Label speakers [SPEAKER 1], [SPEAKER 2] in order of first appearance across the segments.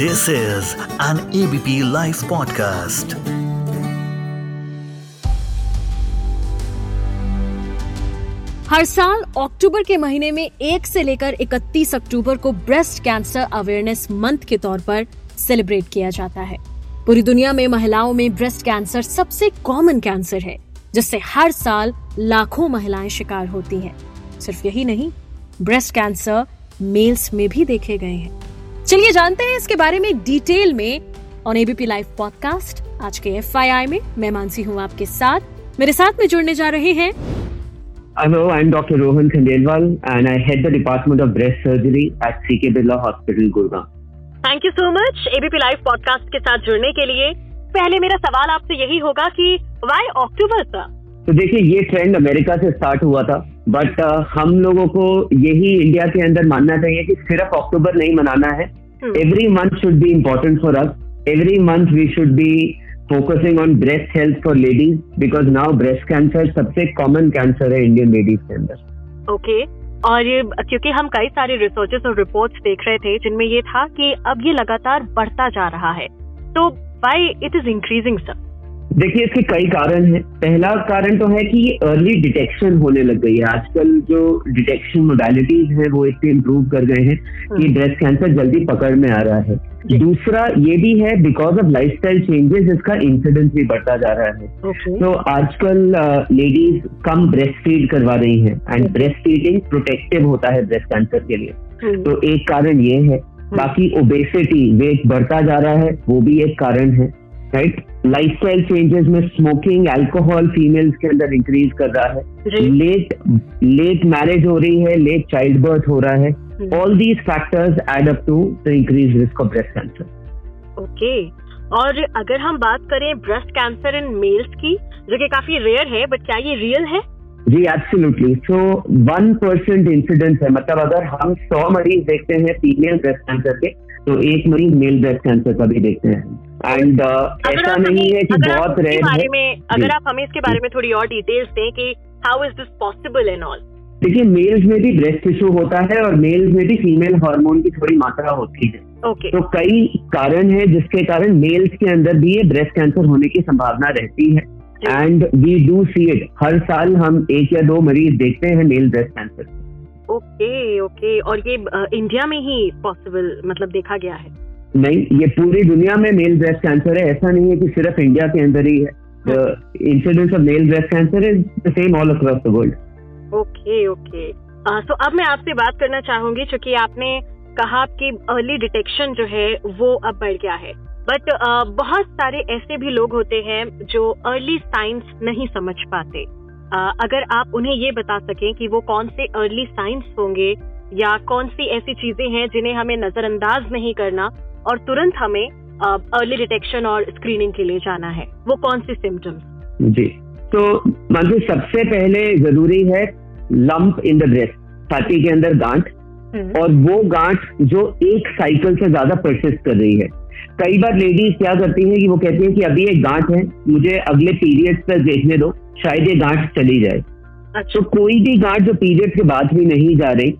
[SPEAKER 1] This is an ABP Life podcast.
[SPEAKER 2] हर साल अक्टूबर के महीने में एक से लेकर 31 अक्टूबर को ब्रेस्ट कैंसर अवेयरनेस मंथ के तौर पर सेलिब्रेट किया जाता है। पूरी दुनिया में महिलाओं में ब्रेस्ट कैंसर सबसे कॉमन कैंसर है, जिससे हर साल लाखों महिलाएँ शिकार होती हैं। सिर्फ़ यही नहीं ब्रेस्ट कैंसर मेल्स में भी देखे गए हैं। चलिए जानते हैं इसके बारे में डिटेल में ऑन एबीपी लाइव पॉडकास्ट आज के एफ़ में मैं मानसी हूँ आपके साथ। मेरे साथ में जुड़ने जा रहे हैं।
[SPEAKER 3] Hello, I'm Dr. Rohan Khandelwal and I head the Department of Breast Surgery at CK Birla Hospital, Gurgaon.
[SPEAKER 2] Thank you so much ABP live podcast के साथ जुड़ने के लिए। पहले मेरा सवाल आपसे यही होगा कि वाई अक्टूबर का
[SPEAKER 3] तो देखिए ये ट्रेंड अमेरिका से स्टार्ट हुआ था। बट uh, हम लोगों को यही इंडिया के अंदर मानना चाहिए कि सिर्फ़ अक्टूबर नहीं मनाना है। Every month should be important for us every month we should be focusing on breast health for ladies because now breast cancer सबसे कॉमन कैंसर है इंडियन लेडीज़ के अंदर।
[SPEAKER 2] ओके और ये क्योंकि हम कई सारे रिसर्चेस और रिपोर्ट्स देख रहे थे जिनमें ये था कि अब ये लगातार बढ़ता जा रहा है। तो why it is increasing sir
[SPEAKER 3] देखिए इसके कई कारण हैं। पहला कारण तो है कि अर्ली डिटेक्शन होने लग गई है। आजकल जो डिटेक्शन मोडालिटीज हैं वो इतने इम्प्रूव कर गए हैं कि ब्रेस्ट कैंसर जल्दी पकड़ में आ रहा है। दूसरा ये भी है because of life style changes इसका इंसिडेंस भी बढ़ता जा रहा है। तो आजकल लेडीज़ कम ब्रेस्ट फ़ीड करवा रही हैं एंड ब्रेस्ट फीडिंग प्रोटेक्टिव होता है ब्रेस्ट कैंसर के लिए। तो एक कारण ये है बाकी ओबेसिटी वेट बढ़ता जा रहा है वो भी एक कारण है राइट लाइफस्टाइल चेंजेस में स्मोकिंग अल्कोहल फीमेल्स के अंदर इंक्रीज कर रहा है। लेट लेट मैरिज हो रही है लेट चाइल्ड बर्थ हो रहा है। All these factors add up to the increase risk of breast cancer
[SPEAKER 2] okay और अगर हम बात करें ब्रेस्ट कैंसर इन मेल्स की जो कि काफ़ी रेयर है बट क्या ये रियल है?
[SPEAKER 3] जी absolutely so one percent incidence है। मतलब अगर हम सौ मरीज़ देखते हैं फीमेल ब्रेस्ट कैंसर के तो एक मरीज़ मेल ब्रेस्ट कैंसर का भी देखते हैं। एंड ऐसा नहीं है कि बहुत रेयर
[SPEAKER 2] बारे
[SPEAKER 3] है।
[SPEAKER 2] में अगर आप हमें इसके बारे में थोड़ी और डिटेल्स दें कि how is this possible and all
[SPEAKER 3] देखिए मेल्स में भी ब्रेस्ट टिश्यू होता है और मेल्स में भी फीमेल हार्मोन की थोड़ी मात्रा होती है।
[SPEAKER 2] ओके
[SPEAKER 3] तो कई कारण है जिसके कारण मेल्स के अंदर भी ये ब्रेस्ट कैंसर होने की संभावना रहती है। And we do see it हर साल हम एक या दो मरीज़ देखते हैं male breast cancer
[SPEAKER 2] okay okay और ये इंडिया में ही पॉसिबल मतलब देखा गया है।
[SPEAKER 3] नहीं ये पूरी दुनिया में मेल ब्रेस्ट कैंसर है ऐसा नहीं है कि सिर्फ़ इंडिया के अंदर ही है। Incidence of male breast cancer is the same all across the world
[SPEAKER 2] okay okay तो अब मैं आपसे बात करना चाहूँगी क्योंकि आपने कहा कि अर्ली डिटेक्शन जो है वो अब बढ़ गया है। बट uh, बहुत सारे ऐसे भी लोग होते हैं जो अर्ली साइंस नहीं समझ पाते। अ, अगर आप उन्हें ये बता सकें कि वो कौन से अर्ली साइंस होंगे या कौन सी ऐसी चीज़ें हैं जिन्हें हमें नजरअंदाज नहीं करना और तुरंत हमें अर्ली डिटेक्शन और स्क्रीनिंग के लिए जाना है। वो कौन से सिम्टम्स
[SPEAKER 3] जी। तो मानसी सबसे पहले ज़रूरी है लंप इन द ब्रेस्ट छाती के अंदर गांठ। और वो गांठ जो एक साइकिल से ज़्यादा परसिस्ट कर रही है। कई बार लेडीज़ क्या करती हैं कि वो कहती हैं कि अभी एक गांठ है मुझे अगले पीरियड पर देखने दो शायद ये गांठ चली जाए।
[SPEAKER 2] अच्छा।
[SPEAKER 3] तो कोई भी गांठ जो पीरियड के बाद भी नहीं जा रही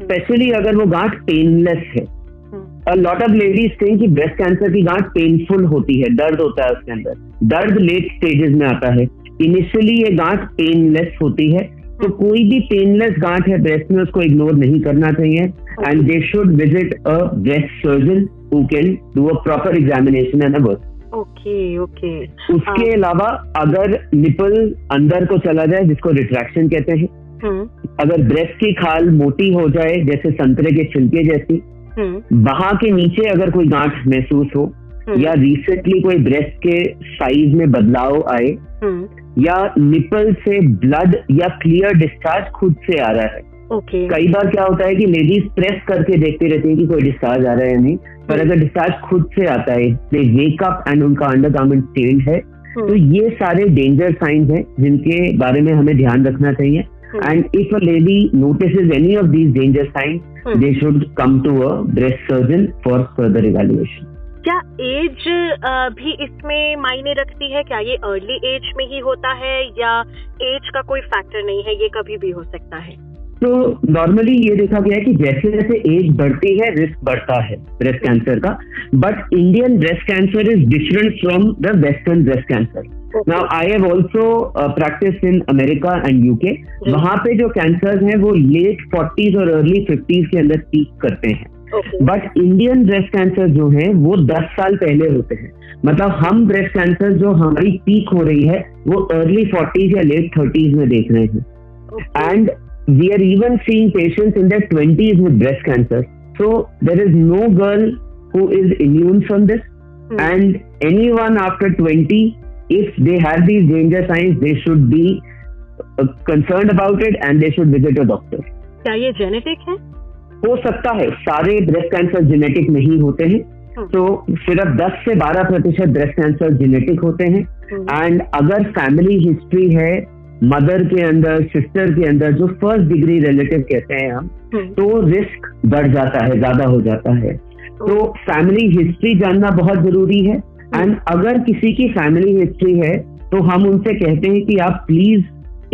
[SPEAKER 3] स्पेशली अगर वो गांठ पेनलेस है लॉट ऑफ़ लेडीज़ थिंक कि ब्रेस्ट कैंसर की गांठ पेनफुल होती है दर्द होता है उसके अंदर। दर्द लेट स्टेजेस में आता है। इनिशियली ये गांठ पेनलेस होती है तो कोई भी पेनलेस गांठ है ब्रेस्ट में उसको इग्नोर नहीं करना चाहिए। And they should visit a breast surgeon who can do a proper examination and a
[SPEAKER 2] okay okay
[SPEAKER 3] उसके अलावा अगर निपल अंदर को चला जाए जिसको रिट्रैक्शन कहते हैं
[SPEAKER 2] हम्म।
[SPEAKER 3] अगर ब्रेस्ट की खाल मोटी हो जाए जैसे संतरे के छिलके जैसी
[SPEAKER 2] हम्म।
[SPEAKER 3] वहाँ के नीचे अगर कोई गांठ महसूस हो
[SPEAKER 2] हम्म,
[SPEAKER 3] या रिसेंटली कोई ब्रेस्ट के साइज़ में बदलाव आए
[SPEAKER 2] हम्म।
[SPEAKER 3] या निपल से ब्लड या क्लियर डिस्चार्ज खुद से आ रहा है।
[SPEAKER 2] ओके
[SPEAKER 3] कई बार क्या होता है कि लेडीज़ प्रेस करके देखती रहती है कि कोई डिस्चार्ज आ रहा है या नहीं पर अगर डिस्चार्ज खुद से आता है दे वेक अप एंड उनका अंडर गार्मेंट स्टेन्ड है। तो ये सारे डेंजर साइंस हैं जिनके बारे में हमें ध्यान रखना चाहिए।
[SPEAKER 2] Hmm,
[SPEAKER 3] And if a lady notices any of these danger signs
[SPEAKER 2] hmm.
[SPEAKER 3] they should come to a breast surgeon for further evaluation
[SPEAKER 2] क्या एज भी इसमें मायने रखती है क्या ये अर्ली एज में ही होता है या एज का कोई फैक्टर नहीं है ये कभी भी हो सकता है
[SPEAKER 3] तो नॉर्मली ये देखा गया है कि जैसे जैसे एज बढ़ती है रिस्क बढ़ता है ब्रेस्ट कैंसर का। But Indian breast cancer is different from the western breast cancer now I have also practice in America and UK वहाँ पे जो कैंसर हैं वो लेट फोर्टीज और अर्ली फिफ्टीज के अंदर पीक करते हैं। बट इंडियन ब्रेस्ट कैंसर जो है वो 10 साल पहले होते हैं। मतलब हम ब्रेस्ट कैंसर जो हमारी पीक हो रही है वो अर्ली फोर्टीज या लेट थर्टीज में देख रहे हैं। And we are even seeing patients in their twenties with breast cancer so there is no girl who is immune from this and anyone after twenty if they have these danger signs, they should be uh, concerned about it and they should visit a doctor.
[SPEAKER 2] क्या ये genetic है
[SPEAKER 3] हो सकता है सारे breast cancer genetic नहीं होते हैं हम्म। तो सिर्फ़ 10 से 12 प्रतिशत ब्रेस्ट कैंसर जेनेटिक होते हैं एंड हम्म। अगर फैमिली हिस्ट्री है मदर के अंदर सिस्टर के अंदर जो फ़र्स्ट डिग्री रिलेटिव कहते हैं हम हम्म। तो रिस्क बढ़ जाता है ज़्यादा हो जाता है। तो फैमिली हिस्ट्री जानना बहुत ज़रूरी है। एंड अगर किसी की फैमिली हिस्ट्री है तो हम उनसे कहते हैं कि आप प्लीज़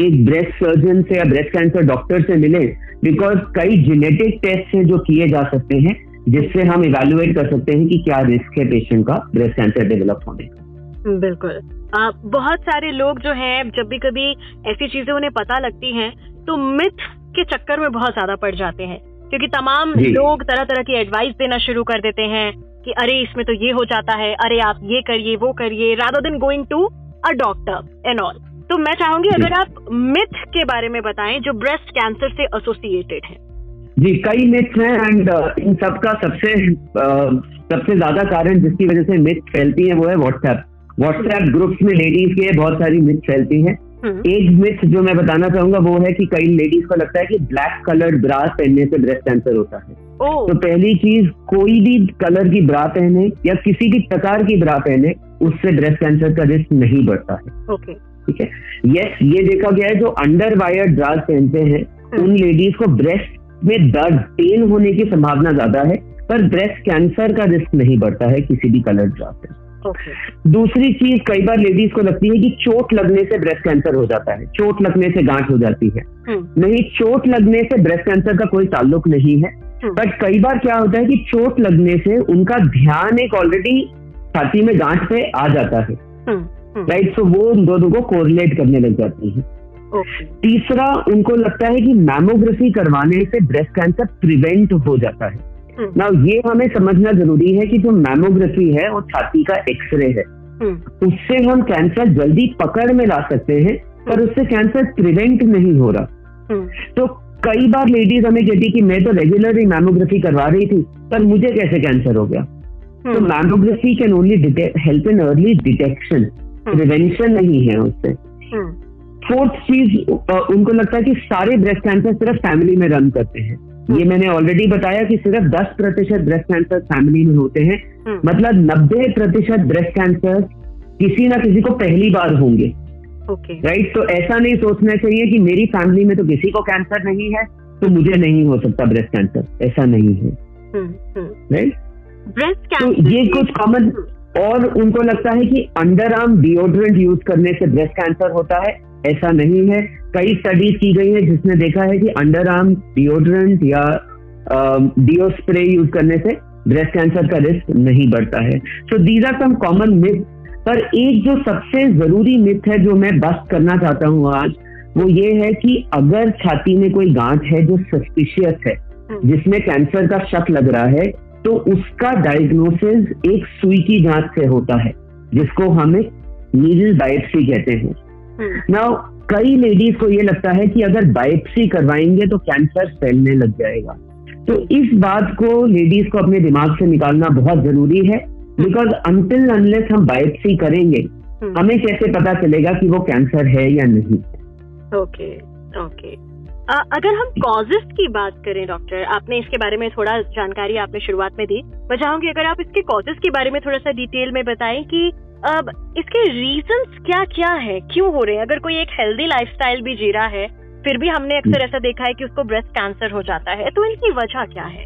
[SPEAKER 3] एक ब्रेस्ट सर्जन से या ब्रेस्ट कैंसर डॉक्टर से मिले बिकॉज़ कई जेनेटिक टेस्ट हैं जो किए जा सकते हैं जिससे हम इवेल्युएट कर सकते हैं कि क्या रिस्क है पेशेंट का ब्रेस्ट कैंसर डेवलप होने का।
[SPEAKER 2] बिल्कुल। आ, बहुत सारे लोग जो हैं जब भी कभी ऐसी चीज़ें उन्हें पता लगती हैं तो मिथ के चक्कर में बहुत ज़्यादा पड़ जाते हैं। क्योंकि तमाम लोग तरह तरह की एडवाइस देना शुरू कर देते हैं कि अरे इसमें तो ये हो जाता है अरे आप ये करिए वो करिए rather than going to a doctor and all तो मैं चाहूँगी अगर आप मिथ के बारे में बताएँ जो ब्रेस्ट कैंसर से एसोसिएटेड है।
[SPEAKER 3] जी कई मिथ्स हैं एंड इन सबका सबसे सबसे ज़्यादा कारण जिसकी वजह से मिथ फैलती है वो है व्हाट्सएप व्हाट्सएप ग्रुप्स में लेडीज़ के बहुत सारी मिथ फैलती हैं। हम्म। एक मिथ जो मैं बताना चाहूँगा वो है कि कई लेडीज़ को लगता है कि ब्लैक कलर्ड ब्रा पहनने से ब्रेस्ट कैंसर होता है। तो पहली चीज़ कोई भी कलर की ब्रा पहने या किसी भी प्रकार की ब्रा पहने उससे ब्रेस्ट कैंसर का रिस्क नहीं बढ़ता है। ठीक है? यस ये देखा गया है जो अंडर वायर ड्राज पहनते हैं हम्म। उन लेडीज़ को ब्रेस्ट में दर्द पेन होने की संभावना ज़्यादा है पर ब्रेस्ट कैंसर का रिस्क नहीं बढ़ता है किसी भी कलर ड्राज से दूसरी चीज़ कई बार लेडीज़ को लगती है कि चोट लगने से ब्रेस्ट कैंसर हो जाता है। चोट लगने से गांठ हो जाती है। हम्म। नहीं चोट लगने से ब्रेस्ट कैंसर का कोई ताल्लुक नहीं है। But hmm. कई बार क्या होता है कि चोट लगने से उनका ध्यान एक ऑलरेडी छाती में गांठ पे आ जाता है। राइट सो वो उन दोनों को कोरिलेट करने लग जाती है। तीसरा उनको लगता है कि मैमोग्राफी करवाने से ब्रेस्ट कैंसर प्रिवेंट हो जाता है। ना हम्म। ये हमें समझना ज़रूरी है कि जो मैमोग्राफी है वो छाती का एक्सरे है हम्म। उससे हम कैंसर जल्दी पकड़ में ला सकते हैं पर उससे कैंसर प्रिवेंट नहीं हो रहा। हम्म। तो कई बार लेडीज़ हमें कहती कि मैं तो रेगुलरली मैमोग्राफी करवा रही थी पर मुझे कैसे कैंसर हो गया? तो mammography can only help in early detection prevention नहीं है उससे। फोर्थ चीज़ उनको लगता है कि सारे ब्रेस्ट कैंसर सिर्फ़ फैमिली में रन करते हैं। ये हम्म। मैंने ऑलरेडी बताया कि सिर्फ़ 10 प्रतिशत ब्रेस्ट कैंसर फैमिली में होते हैं। हम्म। मतलब 90 प्रतिशत ब्रेस्ट कैंसर किसी ना किसी को पहली बार होंगे।
[SPEAKER 2] ओके
[SPEAKER 3] राइट तो ऐसा नहीं सोचना चाहिए कि मेरी फैमिली में तो किसी को कैंसर नहीं है तो मुझे नहीं हो सकता ब्रेस्ट कैंसर ऐसा नहीं है। राइट
[SPEAKER 2] हम्म, ब्रेस्ट
[SPEAKER 3] तो ये कुछ कॉमन और उनको लगता है कि अंडर आर्म डिओड्रेंट यूज़ करने से ब्रेस्ट कैंसर होता है। ऐसा नहीं है। कई स्टडीज़ की गई है जिसने देखा है कि अंडर आर्म डिओड्रेंट या डिओ स्प्रे यूज़ करने से ब्रेस्ट कैंसर का रिस्क नहीं बढ़ता है। So these are some common myth पर एक जो सबसे ज़रूरी मिथ है जो मैं बस करना चाहता हूँ आज वो ये है कि अगर छाती में कोई गांठ है जो सस्पिशियस है हम्म। जिसमें कैंसर का शक लग रहा है तो उसका डायग्नोसिस एक सुई की जाँच से होता है जिसको हमें नीडल बायोप्सी कहते हैं। हम्म। कई लेडीज़ को ये लगता है कि अगर बायोप्सी करवाएँगे तो कैंसर फैलने लग जाएगा तो इस बात को लेडीज़ को अपने दिमाग से निकालना बहुत ज़रूरी है बिकॉज़ अनटिल अनलेस हम बायोप्सी करेंगे हम्म। हमें कैसे पता चलेगा कि वो कैंसर है या नहीं
[SPEAKER 2] ओके ओके अगर हम कॉजेस की बात करें डॉक्टर आपने इसके बारे में थोड़ा जानकारी आपने शुरुआत में दी मैं चाहूँगी अगर आप इसके कॉजेस के बारे में थोड़ा सा डिटेल में बताएँ कि अब इसके रीजंस क्या क्या है? क्यों हो रहे हैं? अगर कोई एक हेल्दी लाइफस्टाइल भी जी रहा है फिर भी हमने अक्सर ऐसा देखा है कि उसको ब्रेस्ट कैंसर हो जाता है। तो इनकी वजह क्या है?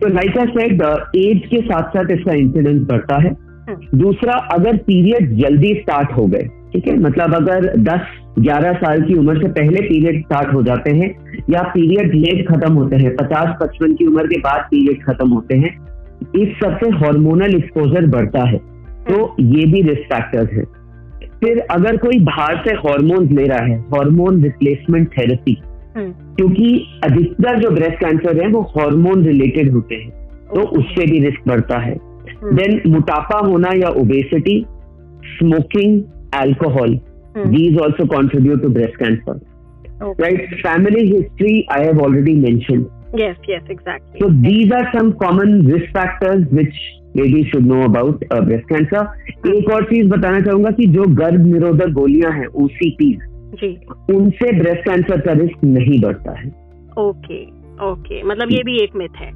[SPEAKER 3] तो लाइक आई सेड एज के साथ साथ इसका इंसिडेंस बढ़ता है। हम्म। दूसरा अगर पीरियड जल्दी स्टार्ट हो गए ठीक है? मतलब अगर 10 11 साल की उम्र से पहले पीरियड स्टार्ट हो जाते हैं या पीरियड लेट खत्म होते हैं 50-55 की उम्र के बाद पीरियड खत्म होते हैं इस सबसे हार्मोनल एक्सपोजर बढ़ता है। तो ये भी रिस्क फैक्टर्स है। फिर अगर कोई बाहर से हॉर्मोन ले रहा है हॉर्मोन रिप्लेसमेंट थेरेपी क्योंकि अधिकतर जो ब्रेस्ट कैंसर है वो हॉर्मोन रिलेटेड होते हैं तो उससे भी रिस्क बढ़ता है। हम्म। देन मोटापा होना या obesity smoking alcohol these
[SPEAKER 2] also
[SPEAKER 3] contribute to breast cancer right family history
[SPEAKER 2] I have already
[SPEAKER 3] mention so these are some common risk factors which should know about uh, breast cancer. एक और चीज़ बताना चाहूँगा कि जो गर्भ निरोधक गोलियाँ हैं ओसीपी उनसे ब्रेस्ट कैंसर का रिस्क नहीं बढ़ता है।
[SPEAKER 2] ओके ओके मतलब ये भी एक मिथ है।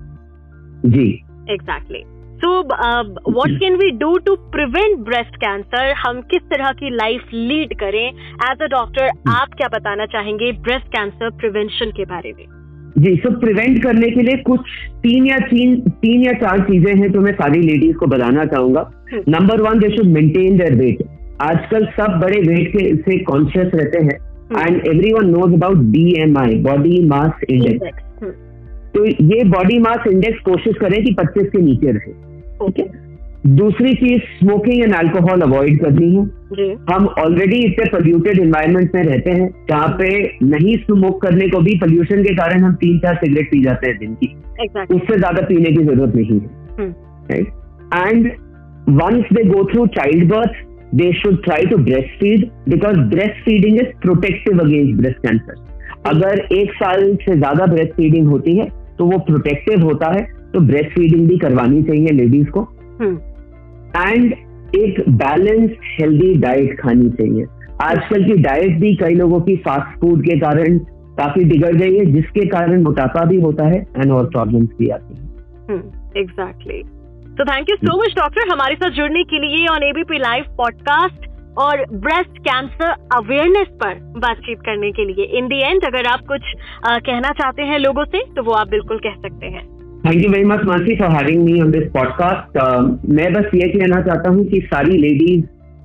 [SPEAKER 3] जी।
[SPEAKER 2] Exactly so what can we do to prevent breast cancer हम किस तरह की लाइफ लीड करें? एज अ डॉक्टर आप क्या बताना चाहेंगे ब्रेस्ट कैंसर प्रिवेंशन के बारे में?
[SPEAKER 3] जी सो प्रिवेंट करने के लिए कुछ तीन या तीन तीन या चार चीज़ें हैं जो मैं सारी लेडीज़ को बताना चाहूँगा। Number one they should maintain their weight आजकल सब बड़े वेट के से कॉन्शियस रहते हैं। And everyone knows about B M I body mass index तो ये बॉडी मास इंडेक्स कोशिश करें कि 25 के नीचे रहे।
[SPEAKER 2] ओके
[SPEAKER 3] दूसरी चीज़ स्मोकिंग एंड अल्कोहल अवॉइड करनी है। हम ऑलरेडी इतने पोल्यूटेड इन्वायरमेंट में रहते हैं जहाँ पे नहीं स्मोक करने को भी पोल्यूशन के कारण हम तीन चार सिगरेट पी जाते हैं दिन की।
[SPEAKER 2] एग्जैक्टली
[SPEAKER 3] उससे ज़्यादा पीने की ज़रूरत नहीं। है। Right and once they go through child birth they should try to breast feed because breast feeding is protective against breast cancer अगर एक साल से ज़्यादा ब्रेस्ट फीडिंग होती है तो वो प्रोटेक्टिव होता है तो ब्रेस्ट फीडिंग भी करवानी चाहिए लेडीज़ को।
[SPEAKER 2] हम्म,
[SPEAKER 3] एंड एक बैलेंस हेल्दी डाइट खानी चाहिए। आजकल की डाइट भी कई लोगों की फास्ट फ़ूड के कारण काफ़ी बिगड़ गई है जिसके कारण मोटापा भी होता है एंड और प्रॉब्लम्स भी आती हैं।
[SPEAKER 2] एग्जैक्टली तो thank you so much doctor हमारे साथ जुड़ने के लिए ऑन एबीपी लाइव पॉडकास्ट और ब्रेस्ट कैंसर अवेयरनेस पर बातचीत करने के लिए। इन दी एंड अगर आप कुछ अ, कहना चाहते हैं लोगों से तो वो आप बिल्कुल कह सकते हैं।
[SPEAKER 3] Thank you very much Mansi for having me on this podcast मैं बस ये कहना चाहता हूँ कि सारी ladies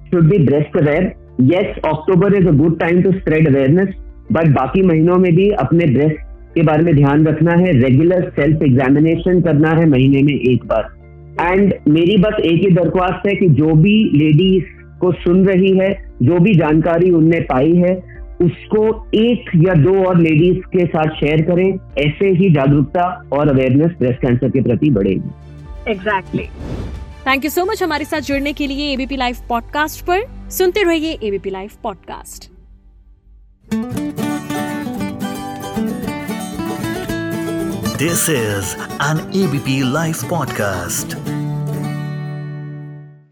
[SPEAKER 3] should be breast aware yes October is a good time to spread awareness but बाकी महीनों में भी अपने ब्रेस्ट के बारे में ध्यान रखना है. रेगुलर सेल्फ एग्जामिनेशन करना है महीने में एक बार. एंड मेरी बस एक ही दरख्वास्त है कि जो भी लेडीज़ को सुन रही है, जो भी जानकारी उनने पाई है उसको एक या दो और लेडीज़ के साथ शेयर करें। ऐसे ही जागरूकता और अवेयरनेस ब्रेस्ट कैंसर के प्रति बढ़ेगी।
[SPEAKER 2] Exactly thank you so much हमारे साथ जुड़ने के लिए एबीपी लाइव पॉडकास्ट पर। सुनते रहिए ABP live podcast
[SPEAKER 1] this is an ABP live podcast.